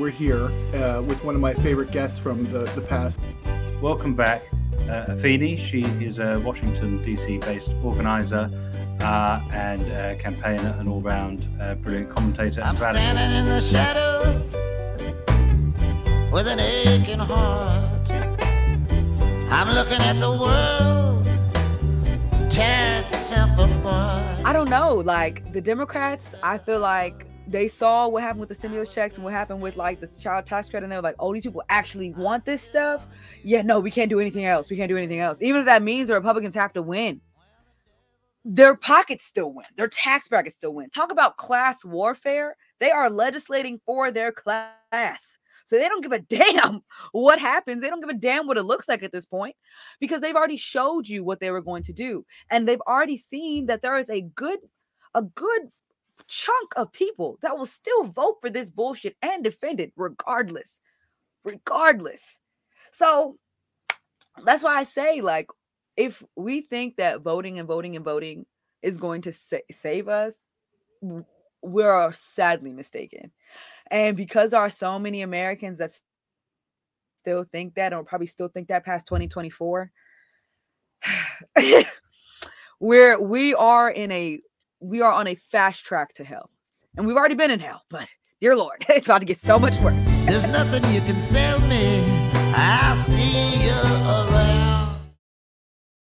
we're here uh, with one of my favorite guests from the, the past. Welcome back, uh, Afeni. She is a Washington, D.C. based organizer uh, and uh, campaigner, and all round uh, brilliant commentator. I'm standing in the shadows with an aching heart. I'm looking at the world tear itself apart. I don't know. Like the Democrats, I feel like they saw what happened with the stimulus checks and what happened with like the child tax credit, and they were like, "Oh, these people actually want this stuff." Yeah, no, we can't do anything else. We can't do anything else, even if that means the Republicans have to win. Their pockets still win. Their tax brackets still win. Talk about class warfare. They are legislating for their class. So they don't give a damn what happens. They don't give a damn what it looks like at this point because they've already showed you what they were going to do. And they've already seen that there is a good a good chunk of people that will still vote for this bullshit and defend it regardless. Regardless. So that's why I say, like, if we think that voting and voting and voting is going to sa- save us, we're sadly mistaken. And because there are so many Americans that still think that, or probably still think that past 2024, we're we are in a we are on a fast track to hell. And we've already been in hell, but dear Lord, it's about to get so much worse. There's nothing you can sell me. I'll see you.